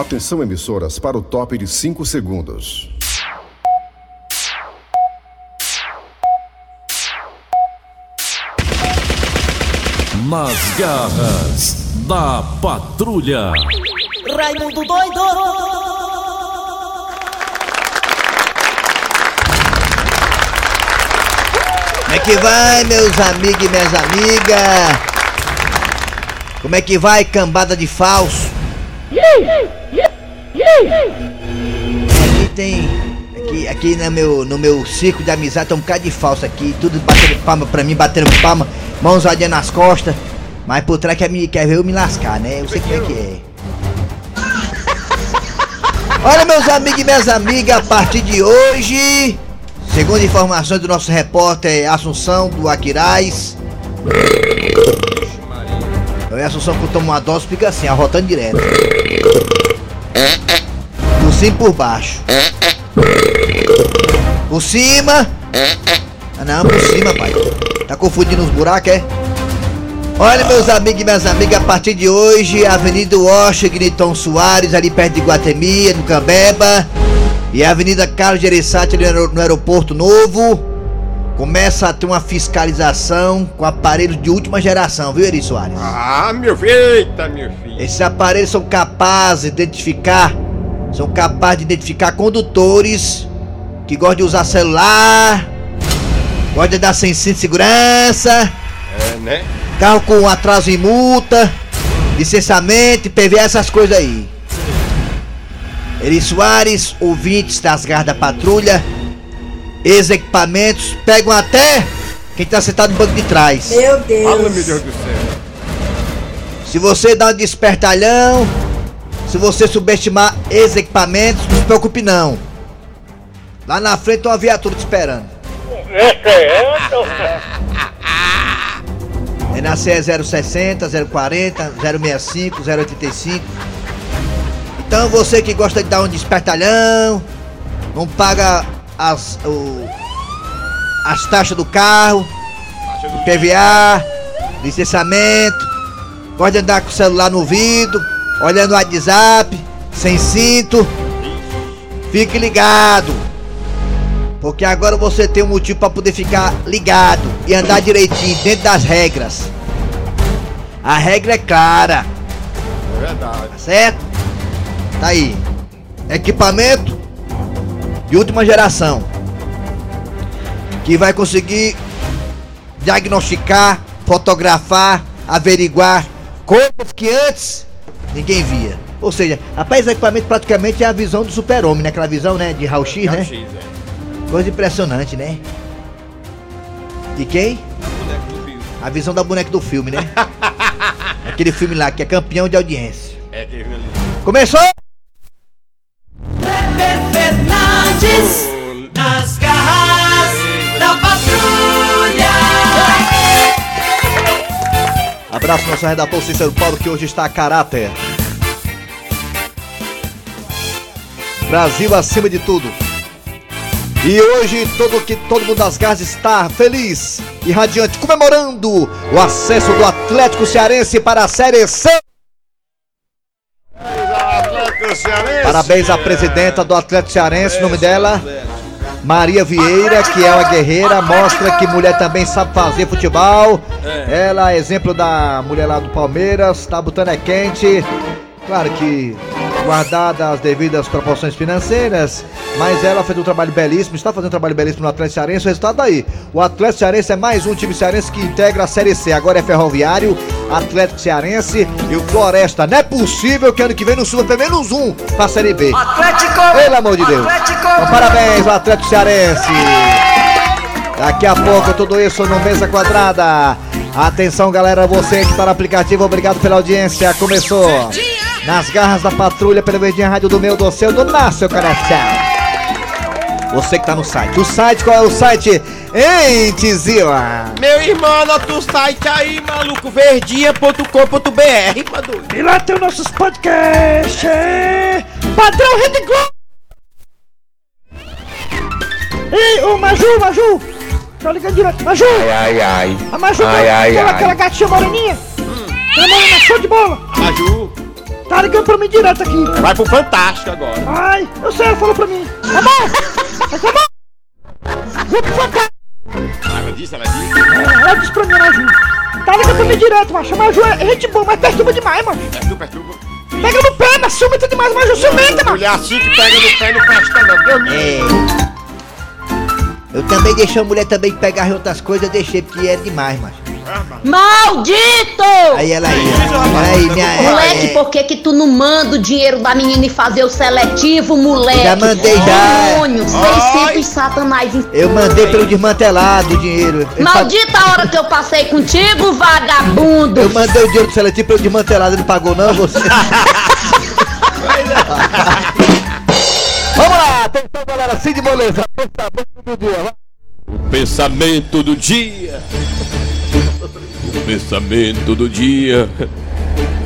Atenção, emissoras, para o top de 5 segundos. Nas garras da patrulha. Raimundo doido! Como é que vai, meus amigos e minhas amigas? Como é que vai, cambada de falso? Aqui tem. Aqui, aqui no, meu, no meu círculo de amizade tem um bocado de falso aqui, tudo batendo palma pra mim, batendo palma, mãozadinha nas costas. Mas por trás quer, me, quer ver eu me lascar, né? Eu sei como é que é. Olha, meus amigos e minhas amigas, a partir de hoje, segundo informações do nosso repórter Assunção do Aquiraz. Eu Assunção que toma uma dose fica assim, arrotando direto. Por cima e por baixo. Por cima. Ah não, por cima, pai. Tá confundindo os buracos, é? Olha, meus amigos e minhas amigas, a partir de hoje, Avenida Washington Tom Soares, ali perto de Guatemala, no Cambeba, e a Avenida Carlos Gereissati, ali no Aeroporto Novo, começa a ter uma fiscalização com aparelhos de última geração, viu, Eri Soares? Ah, meu filho, eita, meu filho. Esses aparelhos são capazes de identificar, são capazes de identificar condutores que gostam de usar celular, gostam de dar sem cinto de segurança, É, né? carro com atraso em multa, licenciamento, PVA, essas coisas aí. Eri Soares, ouvintes das garras da patrulha, ex-equipamentos, pegam até quem tá sentado no banco de trás. Meu Fala, meu Deus. Deus do céu. Se você dá um despertalhão, se você subestimar ex-equipamentos, não se preocupe não. Lá na frente tem uma viatura te esperando. É na CE 060, 040, 065, 085. Então você que gosta de dar um despertalhão, não paga as, o- as taxas do carro, PVA, licenciamento, Pode andar com o celular no ouvido, olhando o WhatsApp, sem cinto. Fique ligado. Porque agora você tem um motivo para poder ficar ligado e andar direitinho, dentro das regras. A regra é clara, É verdade. tá certo? Tá aí. Equipamento de última geração. Que vai conseguir diagnosticar, fotografar, averiguar corpos que antes ninguém via. Ou seja, rapaz, esse equipamento praticamente é a visão do super-homem, né? Aquela visão, né? De né? X, é. Coisa impressionante, né? De quem? A visão da boneca do filme, né? Aquele filme lá que é campeão de audiência. É, teve ali. Começou! Fernandes, nas garras da patrulha. Abraço nosso redator Cícero Paulo que hoje está a caráter. Brasil acima de tudo. E hoje todo que todo mundo das garras está feliz e radiante comemorando o acesso do Atlético Cearense para a Série C. Parabéns à presidenta do Atlético Cearense, o nome dela Maria Vieira, que é uma guerreira, mostra que mulher também sabe fazer futebol. Ela é exemplo da mulher lá do Palmeiras, tá botando é quente. Claro que guardadas as devidas proporções financeiras, mas ela fez um trabalho belíssimo, está fazendo um trabalho belíssimo no Atlético Cearense, o resultado tá aí. O Atlético Cearense é mais um time cearense que integra a Série C, agora é Ferroviário, Atlético Cearense e o Floresta. Não é possível que ano que vem não suba pelo menos um pra Série B. Atlético, Pelo amor de Deus. Atlético. Então, parabéns ao Atlético Cearense. Daqui a pouco tudo isso no Mesa Quadrada. Atenção, galera, você que tá no aplicativo, obrigado pela audiência. Começou nas garras da patrulha pela Verdinha Rádio do meu, do seu, do nosso coração. Você que tá no site. O site, qual é o site? Hein, Tizila? Meu irmão, anota o site aí, maluco, verdinha.com.br, mano. E lá tem os nossos podcasts. é. Padrão Rede Globo. Ei, ô Maju, Maju. Tá ligando direto. Maju. Ai, ai. A Maju, Ai, aquela, ai, aquela, ai. aquela gatinha moreninha. Aquela morena show de bola. Maju. Tá ligando pra mim direto aqui. Vai pro Fantástico agora. Ai, eu sei, ela falou pra mim. Tá bom? Tá bom? Vou pro fantasma. Ela disse, ela disse. Ela disse pra mim, né, Ju? Tá ligando pra mim direto, macho. Mas é gente boa, mas perturba demais, mano. Perturba, perturba. Pega no pé, mas ciumenta demais, mas Ju ciumenta, mano. Mulher assim que pega no pé não presta não. Deus me É. Eu também deixei a mulher também pegar em outras coisas, eu deixei porque era demais, macho. Maldito! Aí ela ia. Aí, minha. Moleque, é, por que que tu não manda o dinheiro da menina e fazer o seletivo, moleque? Já mandei, já. Demônio, 600 satanás. em- eu mandei pelo desmantelado o dinheiro. Maldita hora que eu passei contigo, vagabundo! Eu mandei o dinheiro do seletivo pelo desmantelado, ele pagou não, você? Vamos lá, atenção galera, Cid Moleza, pensamento do dia, vai. Pensamento do dia. O pensamento do dia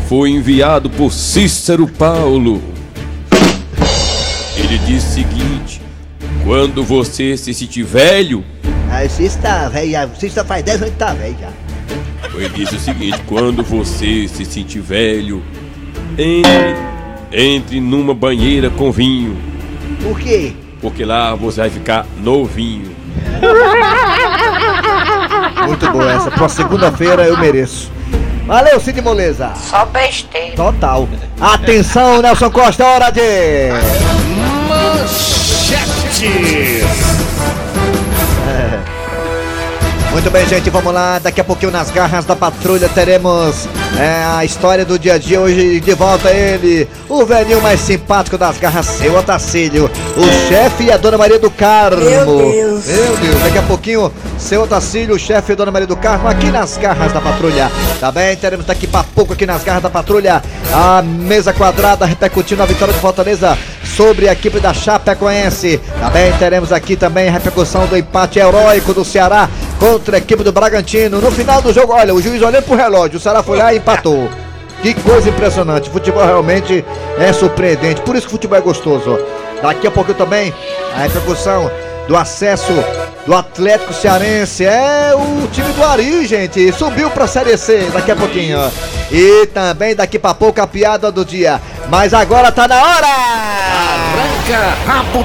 foi enviado por Cícero Paulo. Ele diz o seguinte: Quando você se sentir velho, Aí você está velho, já- você está faz 10 anos que tá velho já. ele disse o seguinte: Quando você se sentir velho, entre, entre numa banheira com vinho, Por quê? porque lá você vai ficar novinho. Muito boa essa, pra segunda-feira eu mereço. Valeu, Cid Moleza. Só besteira. Total. Atenção, Nelson Costa, hora de. Muito bem, gente, vamos lá. Daqui a pouquinho nas garras da patrulha teremos é, a história do dia a dia. Hoje de volta ele, o velhinho mais simpático das garras, seu Otacílio, o chefe e a dona Maria do Carmo. Meu Deus. Meu Deus, daqui a pouquinho, seu Otacílio, o chefe e a dona Maria do Carmo aqui nas garras da patrulha. Tá bem? Teremos daqui pra pouco aqui nas garras da patrulha a mesa quadrada repercutindo a vitória de Fortaleza sobre a equipe da Chapecoense. Também teremos aqui também a repercussão do empate heróico do Ceará contra a equipe do Bragantino. No final do jogo, olha, o juiz olhando pro relógio, o Ceará foi lá e empatou. Que coisa impressionante, futebol realmente é surpreendente, por isso que o futebol é gostoso. Daqui a pouco também a repercussão do acesso do Atlético Cearense. É o time do Ari, gente. Subiu pra Série C daqui a pouquinho. E também daqui pra pouco a piada do dia. Mas agora tá na hora! Arranca rabo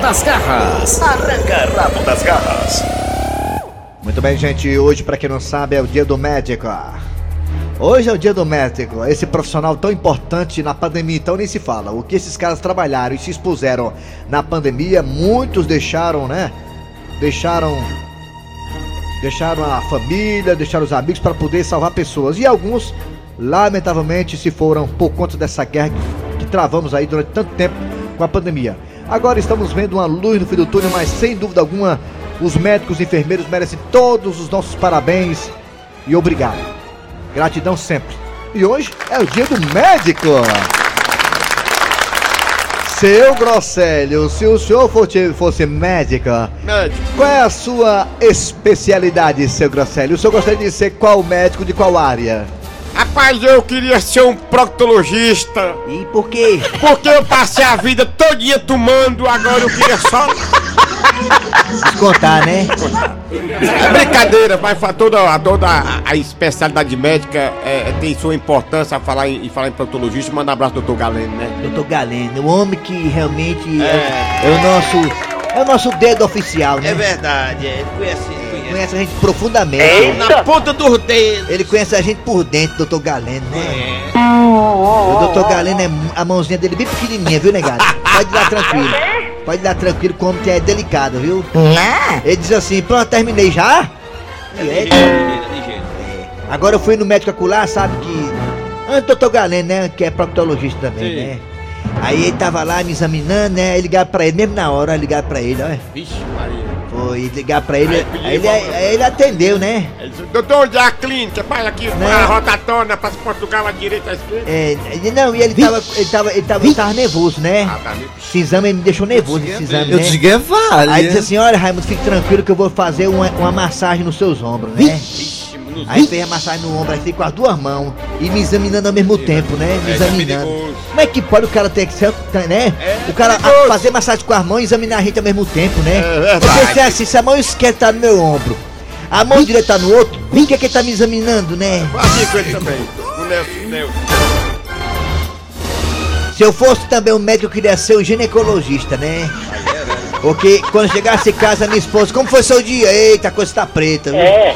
das garras. Muito bem, gente. Hoje, pra quem não sabe, é o dia do médico. Hoje é o dia do médico. Esse profissional tão importante na pandemia, então nem se fala. O que esses caras trabalharam e se expuseram na pandemia, muitos deixaram, né? Deixaram. Deixaram a família, deixaram os amigos para poder salvar pessoas. E alguns, lamentavelmente, se foram por conta dessa guerra que, que travamos aí durante tanto tempo com a pandemia. Agora estamos vendo uma luz no fim do túnel, mas sem dúvida alguma, os médicos e enfermeiros merecem todos os nossos parabéns e obrigado. Gratidão sempre. E hoje é o dia do médico. Seu Grosselio, se o senhor fosse, fosse médico, Médico. qual é a sua especialidade, seu Grosselio? O senhor gostaria de ser qual médico de qual área? Rapaz, eu queria ser um proctologista. E por quê? Porque eu passei a vida todinha tomando, agora eu queria só. Contar, né? É brincadeira, mas fa- toda, toda a, a especialidade médica é, tem sua importância a falar em, em falar em proctologista. Manda um abraço, doutor Galeno, né? Doutor Galeno, o homem que realmente é, é o nosso. É o nosso dedo oficial, né? verdade, é, ele conhece, conhece. Conhece a gente profundamente. Na ponta dos dedos. Ele conhece a gente por dentro, doutor Galeno, né? O doutor Galeno é a mãozinha dele bem pequenininha, viu, negado? Pode ir lá tranquilo. Pode lá tranquilo, que o homem é delicado, viu? Ele diz assim, pronto, terminei já? E é, Agora eu fui no médico acular, sabe que. Antes do doutor Galeno, né? Que é proctologista também, né? Aí ele tava lá me examinando, né? Aí ligaram pra ele, mesmo na hora, ligaram pra ele, olha. Vixe, Maria. Foi ligar pra ele, Aí aí ele, aí ele atendeu, né? Ele disse, doutor, onde é a clínica? Pai, aqui, Né? a rotatona, para Portugal, à direita, à esquerda. É, ele- não, e ele tava, ele tava, ele tava, ele tava nervoso, né? Ah, tá Esse exame me deixou nervoso, esse exame, Eu né? digo é vale. Aí disse assim, olha Raimundo, fique tranquilo que eu vou fazer uma, uma massagem nos seus ombros, né? Nos Aí fez a massagem no ombro, aí fez com as duas mãos e me examinando ao mesmo tempo, né? Me É, examinando. perigoso. Como é que pode o cara ter que ser, né? o cara a- fazer massagem com as mãos e examinar a gente ao mesmo tempo, né? É é assim, se a mão esquerda tá no meu ombro, a mão direita tá no outro, por que que ele tá me examinando, né? Com ele também. O Nelson, o Nelson. Se eu fosse também um médico, eu queria ser o ginecologista, né? Porque quando chegasse em casa, minha esposa, como foi seu dia? Eita, a coisa tá preta. viu? É.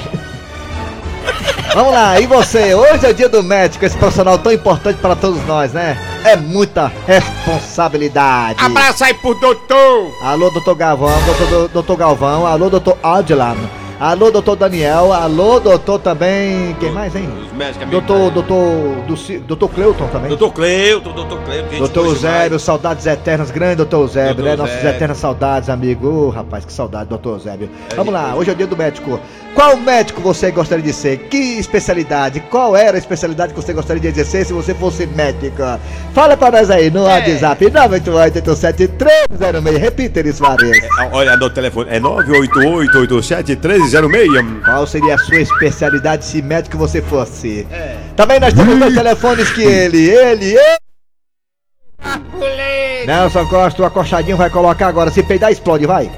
Vamos lá, e você? Hoje é dia do médico, esse profissional tão importante para todos nós, né? É muita responsabilidade. Abraço aí pro doutor. Alô, doutor Galvão, doutor, doutor Galvão, alô, doutor Adlan, alô, doutor Daniel, alô, doutor também. Quem mais, hein? Os médicos Doutor, doutor, do, doutor Cleuton também. Doutor Cleuton, doutor Cleuton. Doutor Eusébio, saudades eternas, grande doutor Eusébio, né? Nossas eternas saudades, amigo. Ô, rapaz, que saudade, doutor Eusébio. É, Vamos lá, hoje é o dia do médico. Qual médico você gostaria de ser? Que especialidade? Qual era a especialidade que você gostaria de exercer se você fosse médica? Fala pra nós aí no É. WhatsApp 988-87306. Repita, Elis Fares. É, Olha, no telefone é 988-87-1306. Qual seria a sua especialidade se médico você fosse? Também nós temos dois telefones que ele, ele, ele. Nelson Costa, o acochadinho vai colocar agora. Se peidar, explode, vai.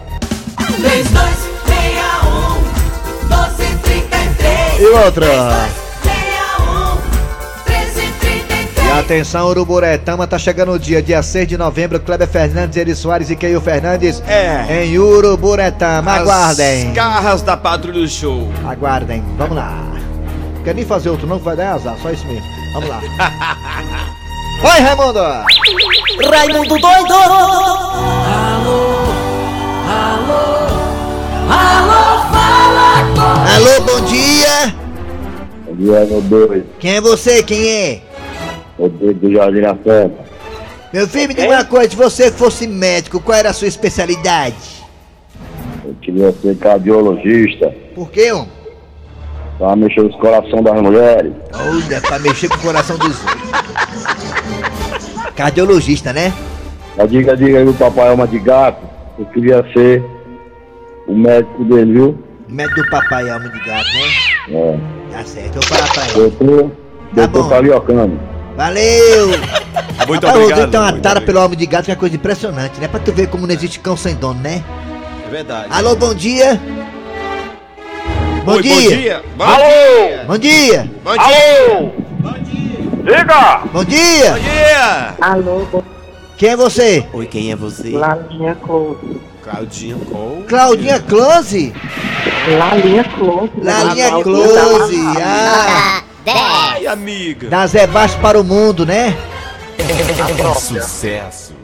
3261 1233 E outra. 3261 1333 E atenção, Uruburetama, tá chegando o dia, dia 6 de novembro, Kleber Fernandes, Eri Soares e Keio Fernandes É. em Uruburetama. Aguardem. As garras da patrulha do show. Aguardem. Vamos lá. Quer nem fazer outro não, que vai dar azar, só isso mesmo. Vamos lá. Oi, Raimundo! Raimundo doido Alô, bom dia! Bom dia, meu doido. Quem é você? Quem é? Meu doido do Jardim da Santa. Meu filho, me diga uma coisa, se você fosse médico, qual era a sua especialidade? Eu queria ser cardiologista. Por quê, homem? Pra mexer os corações das mulheres. Olha, pra mexer com o coração dos outros. Cardiologista, né? Mas diga, diga aí o papai alma de gato. Eu queria ser o médico dele, viu? Médico do papai, alma de gato, né? É. Tá certo, eu vou falar pra ele. Doutor, Tá doutor. Valeu! Muito Rapaz, o obrigado. uma muito tara obrigado. pelo alma de gato que é coisa impressionante, né? Pra tu ver como não existe cão sem dono, né? É verdade. Alô, bom dia! Bom Oi, dia! Bom dia. Alô! Bom dia! Bom dia. Diga! Bom dia! Bom dia. Alô, bom Quem é você? Oi, quem é você? Lalinha Close. Claudinha Cole. Claudinha Close? Lalinha Close. Lalinha Close! Ah! Ai, amiga. Da Zé Baixo para o mundo, né? Sucesso.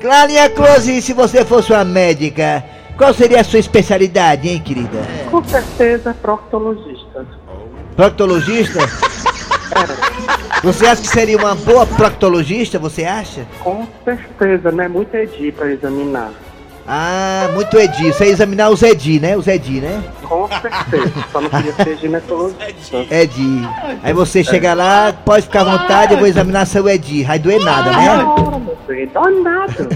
Lalinha Close, se você fosse uma médica, qual seria a sua especialidade, hein, querida? Com certeza, proctologista. Proctologista? Você acha que seria uma boa proctologista, você acha? Com certeza, né? Muito Edi pra examinar. Ah, muito Edi. Você ia examinar os Edi, né? Os Edi, né? Com certeza. Só não queria ser ginecologista. Edi. Aí você chega lá, pode ficar à vontade, eu vou examinar seu Edi. Vai doer nada, né? Meu bem, dá nada.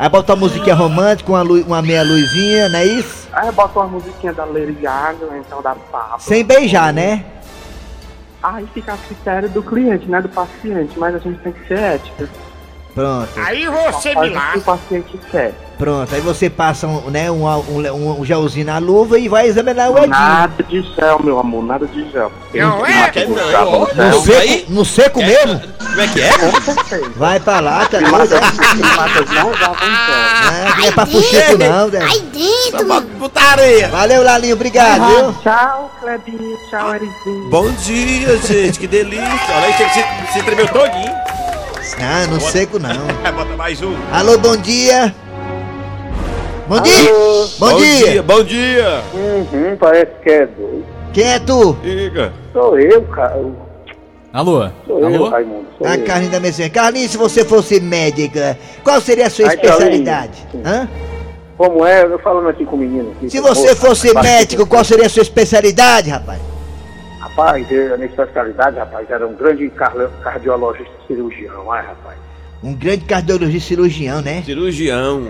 Aí bota uma musiquinha romântica, uma, uma meia luzinha, não é isso? Aí eu boto uma musiquinha da Lady Gaga, então da Pablo. Sem beijar, né? Aí fica a critério do cliente, né? Do paciente. Mas a gente tem que ser ética. Pronto, Aí você me o que o lasca. paciente quer. pronto. Aí você passa um, né, um, um, um gelzinho na luva e vai examinar o Edi. Nada de gel, meu amor, nada de gel. Não é? com não, ó. com No seco, no seco mesmo? Como é que é? Vai pra lá, tá doido? primatas não usavam gel. Ah, não é pra fuxico não, né? Só putaria. Valeu, Lalinho, obrigado, viu? Tchau, Clebinho. Tchau, Erizinho. Bom dia, gente. Que delícia. Olha aí, você se, se tremeu todinho. Ah, no seco não. Bota mais um. Alô, bom dia. Bom dia. Bom, dia. Bom dia. Uhum, parece que é doido. Quem é tu? Diga. Sou eu, cara. Alô? Sou eu, Alô? Raimundo. Sou A eu. Carlinhos da Messinha. Carlinhos, se você fosse médica, qual seria a sua Ai, especialidade? Carlinhos. Hã? Como é? Eu falando aqui com o menino. Aqui, Se você fosse rapaz, médico, qual seria a sua especialidade, rapaz? Rapaz, eu- a minha especialidade, rapaz, era um grande cardiologista cirurgião, ai, rapaz. Um grande cardiologista cirurgião, né? Cirurgião.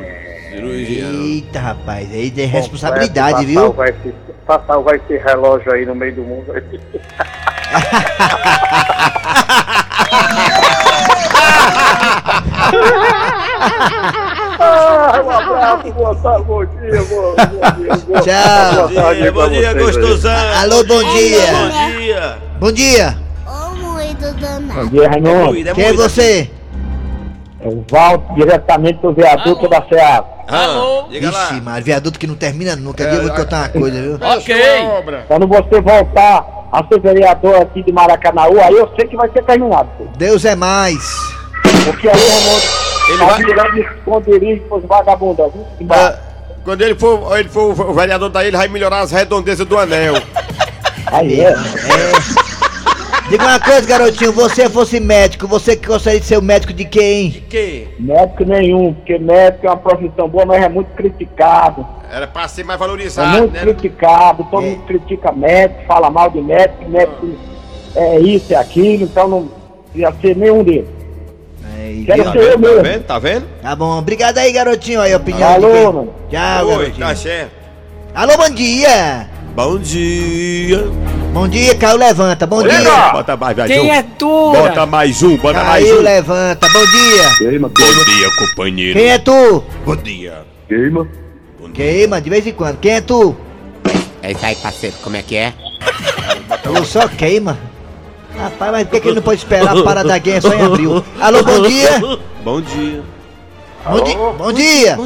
Cirurgião. Eita, rapaz, aí tem responsabilidade, viu? salvar esse- Pra salvar esse relógio aí no meio do mundo. ah, um abraço, boa tarde, bom dia, bom, bom dia. Boa, Tchau. boa Bom tarde dia, pra bom dia, vocês aí. gostosão. Alô, bom dia. Bom dia. Bom dia. Bom dia, Raimundo. Moído, é Quem é você? É o Valdo, diretamente do viaduto da Ceasa. Alô? Diga lá. Ixi, mas viaduto que não termina nunca. É, Diga, vou te contar uma coisa, viu? Ok. Quando você voltar a ser vereador aqui de Maracanaú, aí eu sei que vai ser terminado. Deus é mais. Porque aí, Raimundo, Ele tá vai- esconderijo pros vagabundos? Embaixo. Quando ele for, ele for o vereador daí, ele vai melhorar as redondezas do anel. Aí é. É. Diga uma coisa, garotinho. Você fosse médico, você que gostaria de ser o médico de quem? Que? Médico nenhum, porque médico é uma profissão boa, mas é muito criticado. Era pra ser mais É valorizado, muito né? criticado, todo mundo critica médico, fala mal de médico, médico é isso, é aquilo, então não ia ser nenhum deles. Aí, Quero viu? ser eu Tá mesmo. vendo? Tá vendo? Tá bom, obrigado aí, garotinho. Aí, opinião. Alô, mano. Tchau, Oi, garotinho. tá certo. Alô, bom dia. Bom dia. Bom dia, Caio Levanta. Bom dia. Bota mais, vai, Quem João. é tu? Bota mais um, bota mais Caiu, um. levanta. Bom dia. Queima, Bom dia, companheiro. Quem é tu? Bom dia. queima. Queima, de vez em quando. Quem é tu? É isso aí, parceiro, como é que é? Falou só queima. Rapaz, mas por que, que ele não pode esperar a parada da guerra só em abril? Alô, bom dia. Bom dia. Bom, di bom dia.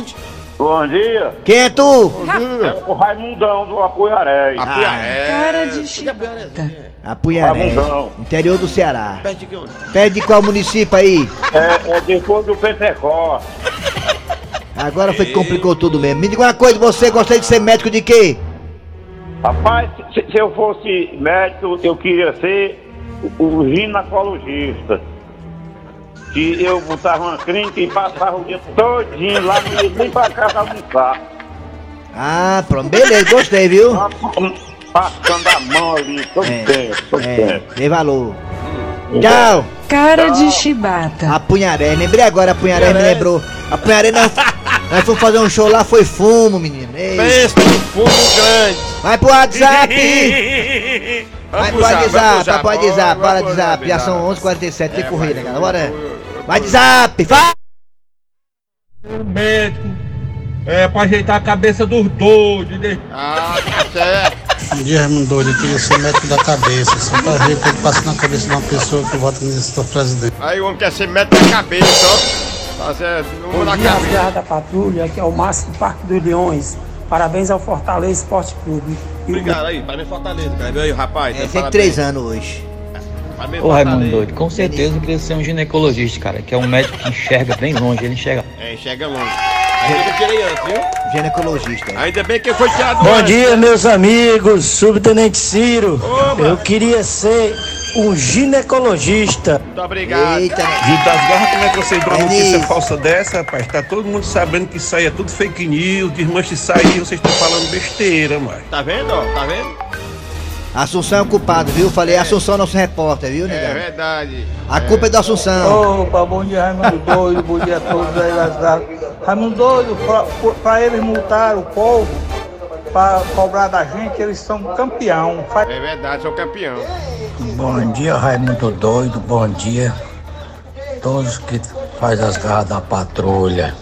Bom dia, Quem é tu? é o Raimundão do Apoiaré. Cara de chibata. Apunharé. Ramudão. Interior do Ceará. Perto de onde? Qual município aí? É, é depois do Pentecoste. Agora foi que complicou tudo mesmo. Me diga uma coisa, você gostaria de ser médico de quê? Rapaz, se, se eu fosse médico, eu queria ser o, ginecologista. Que eu botava uma clínica e passava o dia todinho lá, não ia nem pra casa almoçar. Ah, pronto. Beleza, gostei, viu? Passando a mão ali, todo É, tempo, todo É, tempo. dei valor. Tchau. Cara de chibata. Apunharé. Lembrei agora, Apunharé me lembrou. Apunharé, nós, nós fomos fazer um show lá, foi fumo, menino. Pensa no fumo grande. vai pro WhatsApp. Vai pro puxar, vai WhatsApp, puxar, vai pro bora pro WhatsApp. Já são WhatsApp. 11h47, tem É, corrida, galera. Bora. vai, Vai WhatsApp, vai. médico é pra ajeitar a cabeça dos doidos. né? Ah, tá certo. Bom dia, Raimundo Doido. Eu queria ser médico da cabeça, só pra ver o que passa na cabeça de uma pessoa que vota nesse presidente. Aí o homem quer ser médico da cabeça, ó. Tá certo, uma da cabeça. Garra da Patrulha, que é o Márcio do Parque dos Leões. Parabéns ao Fortaleza Esporte Clube. E o Obrigado aí, parabéns Fortaleza, cara. Viu aí, rapaz? É, tá, 103 anos hoje. Parabéns, Ô Raimundo doido, com certeza eu queria ser um ginecologista, cara, que é um médico que enxerga bem longe, ele enxerga. É, chega longe. Ainda eu tirei antes, viu? Ginecologista. Ainda bem que foi tirado Bom antes. dia, meus amigos. Subtenente Ciro. Eu queria ser um ginecologista. Muito obrigado. Eita, Vitor das Garras, como é que você dá uma Denise. notícia falsa dessa, rapaz? Tá todo mundo sabendo que isso aí é tudo fake news, desmanche isso aí, vocês estão falando besteira, mano. Tá vendo, ó? Tá vendo? Assunção é o culpado, viu? Falei, Assunção é nosso repórter, viu, É negão? verdade. A culpa é do Assunção. Opa, bom dia, Raimundo Doido. Bom dia a todos aí das garras. Raimundo Doido, pra, pra eles multar o povo, pra cobrar da gente, eles são campeão. Faz É verdade, sou campeão. Bom dia, Raimundo Doido. Bom dia. Todos que faz as garras da patrulha.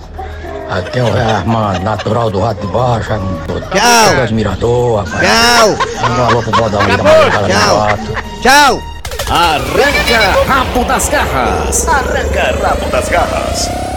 Aqui é o Rei Armando, natural do Rato de Baixo, Raimundo Doido. Tchau. Dois Mirador, rapaz. Tchau, Manda um alô pro Bodão aí da tchau. Tchau. Arranca rabo das garras. Arranca rabo das garras.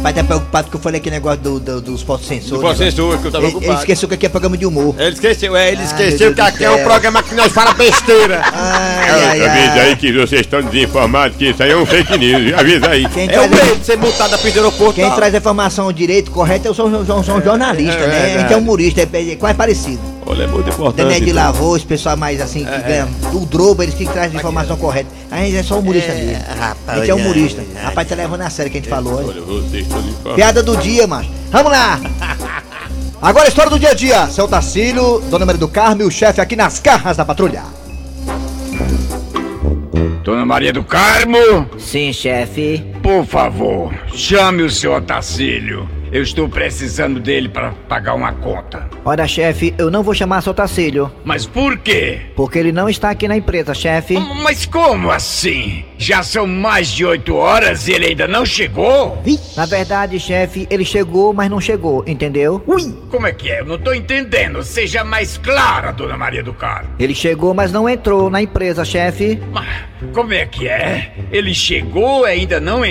Rapaz, tá preocupado que eu falei aquele negócio do, do- dos postos sensores. Do posto sensor, que eu tava ele, ele esqueceu que aqui é programa de humor. Ele esqueceu, é, ele Ah, esqueceu que aqui é um programa que nós fala besteira. Ai, ai, Avisa ai. aí que vocês estão desinformados que isso aí é um fake news. Avisa aí. Quem É o medo de ser multado a pista do aeroporto. quem traz a informação direito, correta, eu sou, sou, sou um jornalista, é né? A gente é humorista, é, é quase parecido. Olha, é muito importante. Dené de então. Lavô, esse pessoal mais assim, que ganha. O Drobo, eles que trazem a informação correta. A gente é só humorista mesmo. A gente é humorista. Rapaz, tá levando a sério o que a gente falou. hein? Olha, vocês. Piada do dia, macho. Vamos lá! Agora a história do dia a dia. Seu Tacílio, Dona Maria do Carmo e o chefe aqui nas garras da patrulha. Dona Maria do Carmo, Sim, chefe. Por favor, chame o seu Otacílio. Eu estou precisando dele para pagar uma conta. Ora, chefe, eu não vou chamar seu Tacílio, Mas por quê? porque ele não está aqui na empresa, chefe. Mas como assim? Já são mais de oito horas e ele ainda não chegou? Na verdade, chefe, ele chegou, mas não chegou, entendeu? Como é que é? Eu não tô entendendo. Seja mais clara, dona Maria do Carmo. Ele chegou, mas não entrou na empresa, chefe. Mas como é que é? Ele chegou e ainda não entrou?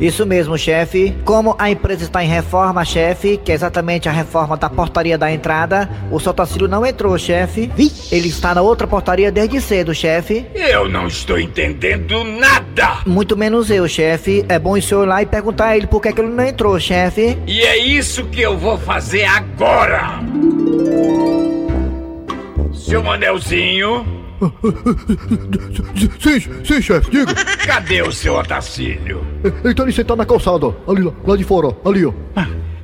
Isso mesmo, chefe. Como a empresa está em reforma, chefe, que é exatamente a reforma da portaria da entrada, o seu Tacílio não entrou, chefe. Ele está na outra portaria desde cedo, chefe. Eu não estou entendendo nada! Muito menos eu, chefe. É bom o senhor ir lá e perguntar a ele por que, é que ele não entrou, chefe. E é isso que eu vou fazer agora! Seu Manelzinho, Sim, sim, chefe, diga. cadê o seu Otacílio? Ele tá ali sentado na calçada, ali lá, lá de fora, ali, ó.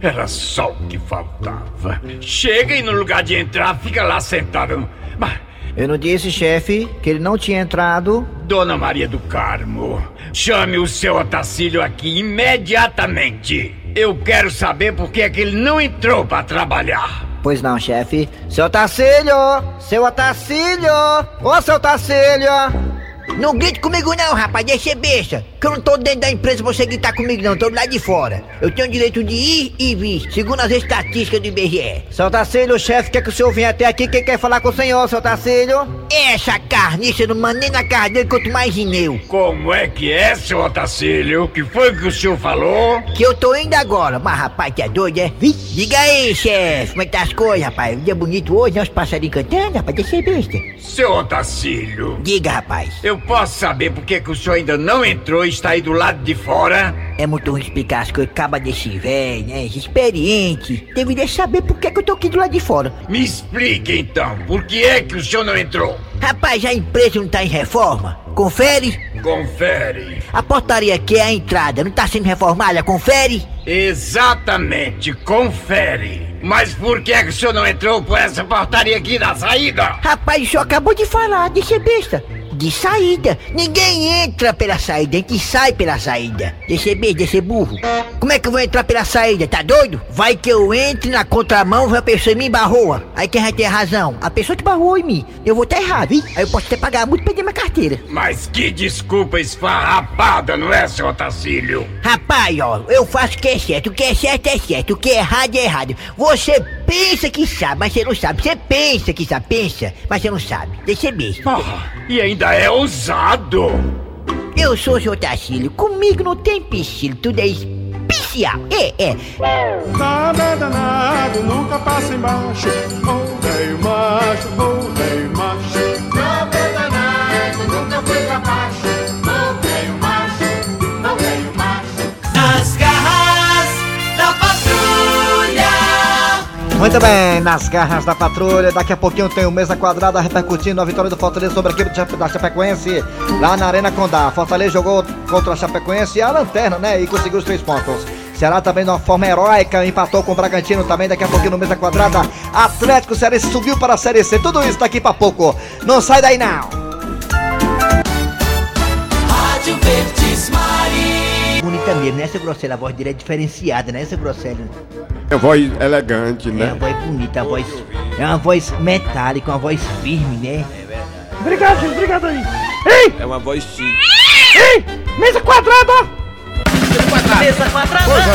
Era só o que faltava. Chega e no lugar de entrar, fica lá sentado. Mas, Eu não disse, chefe, que ele não tinha entrado. Dona Maria do Carmo, chame o seu Otacílio aqui imediatamente. Eu quero saber por que é que ele não entrou para trabalhar. Pois não, chefe. Seu Tacílio! Seu Otacílio! Ô, seu Tacílio! Não grite comigo não, rapaz, deixa ser besta. Que eu não tô dentro da empresa pra você gritar comigo não, tô lá de fora. Eu tenho direito de ir e vir, segundo as estatísticas do IBGE. Seu Tacílio, o chefe quer que o senhor venha até aqui, quem quer falar com o senhor, seu Tacílio? Essa carniça não manda nem na cara dele, quanto mais em eu. Como é que é, seu Otacílio? O que foi que o senhor falou? Que eu tô indo agora, mas rapaz, que é doido, é? Diga aí, chefe, como é que tá as coisas, rapaz? Um dia bonito hoje, né? Os passarinhos cantando, rapaz, deixa ser besta. Seu Otacílio. Diga, rapaz. Eu posso saber por que, que o senhor ainda não entrou e está aí do lado de fora? É muito ruim explicar as coisas, acaba desse velho, né? Experiente. Deveria saber por que, que eu tô aqui do lado de fora. Me explique então, por que é que o senhor não entrou? Rapaz, a empresa não tá em reforma? Confere? Confere. A portaria que é a entrada não tá sendo reformada? Confere? Exatamente, confere. Mas por que é que o senhor não entrou por essa portaria aqui da saída? Rapaz, o senhor acabou de falar, de ser besta. De saída. Ninguém entra pela saída, a gente sai pela saída. De ser besta, de ser burro. Como é que eu vou entrar pela saída? Tá doido? Vai que eu entre na contramão e a pessoa me barroa. Aí quem vai ter razão? A pessoa que barrou em mim. Eu vou estar errado, hein? Aí eu posso até pagar muito e perder minha carteira. Mas que desculpa esfarrapada, não é, seu Otacílio? Rapaz, ó, eu faço o que é certo, o que é certo é certo, o que é errado é errado. Você pensa que sabe, mas você não sabe. Você pensa que sabe, pensa, mas você não sabe. Deixa besta. E ainda é ousado. Eu sou o seu Tacílio, comigo não tem piscílio, tudo é especial. É, é. Nada é danado, nunca passa embaixo. Ô velho macho, ô velho macho. Nada é danado, nunca foi pra baixo. Muito bem, nas garras da patrulha, daqui a pouquinho tem o Mesa Quadrada repercutindo a vitória do Fortaleza sobre a equipe da Chapecoense lá na Arena Condá. Fortaleza jogou contra a Chapecoense e a Lanterna, né? E conseguiu os três pontos. Ceará também de uma forma heróica, empatou com o Bragantino também, daqui a pouquinho no Mesa Quadrada. Atlético Cearense subiu para a Série C, tudo isso daqui pra pouco. Não sai daí não! Rádio Verdes Mari. Bonita mesmo, né? Essa grosselha, a voz dele é diferenciada, né? Essa grosselha. É uma voz elegante, É uma né? voz bonita, a voz. É uma voz metálica, uma voz firme, né? Obrigado, gente, obrigado aí. Ei, É uma voz sim. ei, mesa quadrada. Mesa quadrada.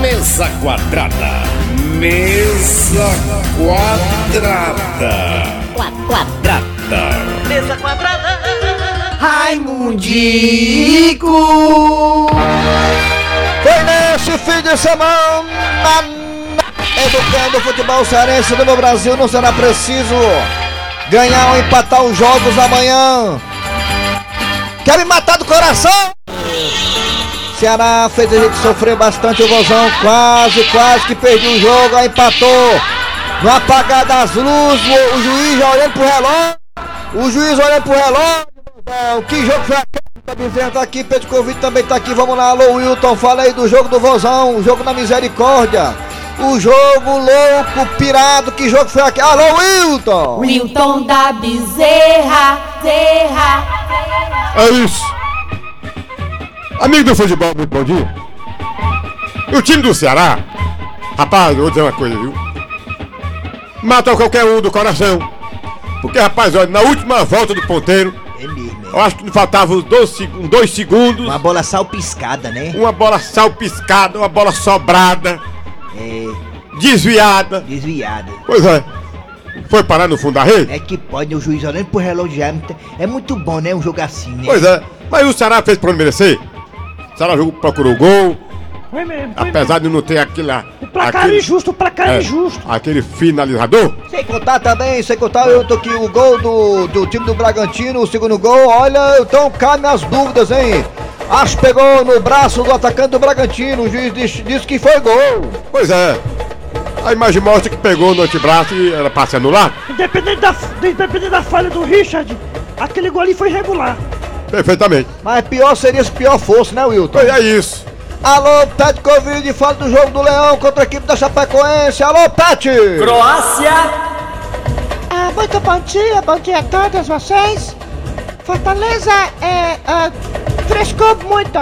Mesa quadrada. Mesa quadrada. Quadrada. Mesa quadrada. Raimundico! Foi nesse fim de semana, educando o futebol cearense do meu Brasil, não será preciso ganhar ou empatar os jogos amanhã. Quer me matar do coração? Ceará fez a gente sofrer bastante o vozão, quase, quase que perdeu o jogo, aí empatou. No apagar das luzes, o, o juiz olhando pro relógio, o juiz olhando pro relógio. Que jogo foi aquele? Tá dizendo aqui, Pedro Convite também tá aqui. Vamos lá, alô Wilton. Fala aí do jogo do Vozão, o jogo na misericórdia. O jogo louco, pirado, que jogo foi aquele? Alô Wilton! Wilton da Bezerra, Zerra. É isso. Amigo do futebol, muito bom dia. E o time do Ceará, rapaz, eu vou dizer uma coisa, viu? Mata qualquer um do coração. Porque, rapaz, olha, na última volta do ponteiro, eu acho que faltava uns dois, dois segundos. Uma bola salpiscada, né? Uma bola salpiscada, uma bola sobrada, É. desviada. Desviada. Pois é. Foi parar no fundo da rede? É que pode, o juiz olhando pro relógio é muito, é muito bom, né? Um jogo assim, né? Pois é. Mas o Ceará fez por merecer. Ceará jogou, procurou gol. Foi mesmo. Foi Apesar de não ter aquela. O placar injusto, o placar é, injusto. Aquele finalizador. Sem contar também, sem contar, eu tô aqui o gol do, do time do Bragantino, o segundo gol, olha, então cabe as dúvidas, hein? Acho que pegou no braço do atacante do Bragantino, o juiz disse, disse que foi gol. Pois é. A imagem mostra que pegou no antebraço e era pra se anular. Independente da, independente da falha do Richard, aquele gol ali foi regular. Perfeitamente. Mas pior seria se pior fosse, né, Wilton? Pois é isso. Alô, Pet Covid, fala do jogo do Leão contra a equipe da Chapecoense. Alô, Pet! Croácia! Ah, muito bom dia, bom dia a todos vocês. Fortaleza é, é, frescou muito.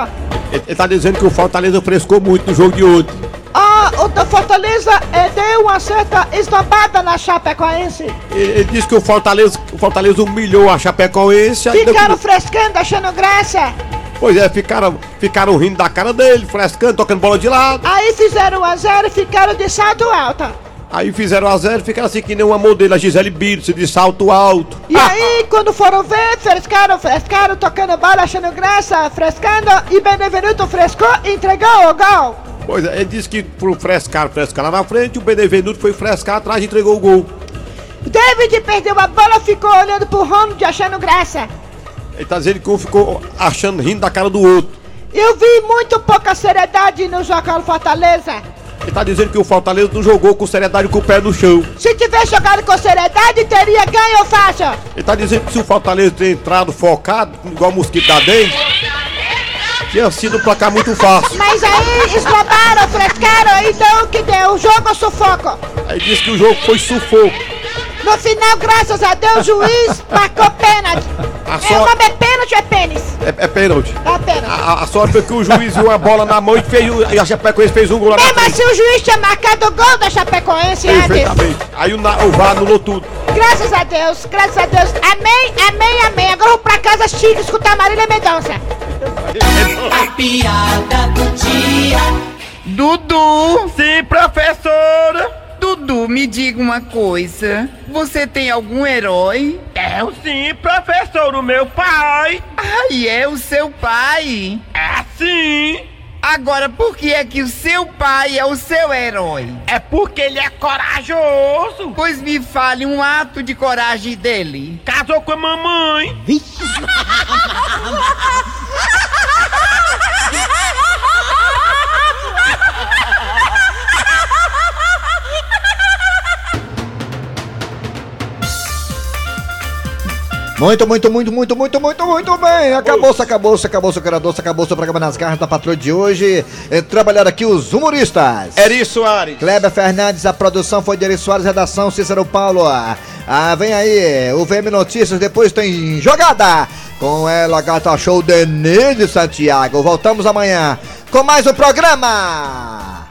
Ele, ele tá dizendo que o Fortaleza frescou muito no jogo de ontem. Ah, o da Fortaleza é, deu uma certa esnobada na Chapecoense. Ele, ele disse que o Fortaleza, o Fortaleza humilhou a Chapecoense. Ficaram deu- frescando, achando graça. Pois é, ficaram, ficaram rindo da cara dele, frescando, tocando bola de lado. Aí fizeram 1 a 0 e ficaram de salto alto. Aí fizeram a zero, ficaram assim que nem uma modelo, a Gisele Bündchen, de salto alto. E aí, quando foram ver, frescaram, frescaram, tocando bola, achando graça, frescando, e Benevenuto frescou e entregou o gol. Pois é, ele disse que frescar, frescar lá na frente, o Benevenuto foi frescar atrás e entregou o gol. David perdeu a bola, ficou olhando pro Ronald, achando graça. Ele tá dizendo que um ficou achando, rindo da cara do outro. Eu vi muito pouca seriedade no jogo do Fortaleza. Ele tá dizendo que o Fortaleza não jogou com seriedade com o pé no chão. Se tivesse jogado com seriedade, teria ganho fácil. Ele tá dizendo que se o Fortaleza ter entrado focado, igual o mosquito da dengue, tinha sido um placar muito fácil. Mas aí esnobaram, frescaram, então o que deu? O jogo sufoco. Aí disse que o jogo foi sufoco. No final, graças a Deus, o juiz marcou pênalti. A É, o sorte nome é pênalti ou é pênis? é, é pênalti. É pênalti. A, a sorte foi que o juiz viu a bola na mão e, fez, o- e a Chapecoense fez um gol lá na Mesmo frente. assim, o juiz tinha marcado o gol da Chapecoense antes. Perfeitamente. Aí o, na- o VAR anulou tudo. Graças a Deus, graças a Deus. Amém, amém, amém. Agora eu vou pra casa chique escutar Marília Mendonça. A piada do dia. Dudu! Sim, professora! Dudu, me diga uma coisa. Você tem algum herói? Eu sim, professor, o meu pai. Ai, é o seu pai? É sim. Agora, por que é que o seu pai é o seu herói? É porque ele é corajoso. Pois me fale um ato de coragem dele. Casou com a mamãe. Vixe. Muito, muito, muito, muito, muito, muito, muito bem. Acabou-se, acabou-se, acabou-se o Caradoce, acabou-se o programa nas garras da patrulha de hoje. Eh, Trabalharam aqui os humoristas. Eri Soares. Kleber Fernandes, a produção foi de Eri Soares, redação Cícero Paulo. Ah, vem aí, o VM Notícias, depois tem jogada. Com ela, gata show Denise Santiago. Voltamos amanhã com mais um programa.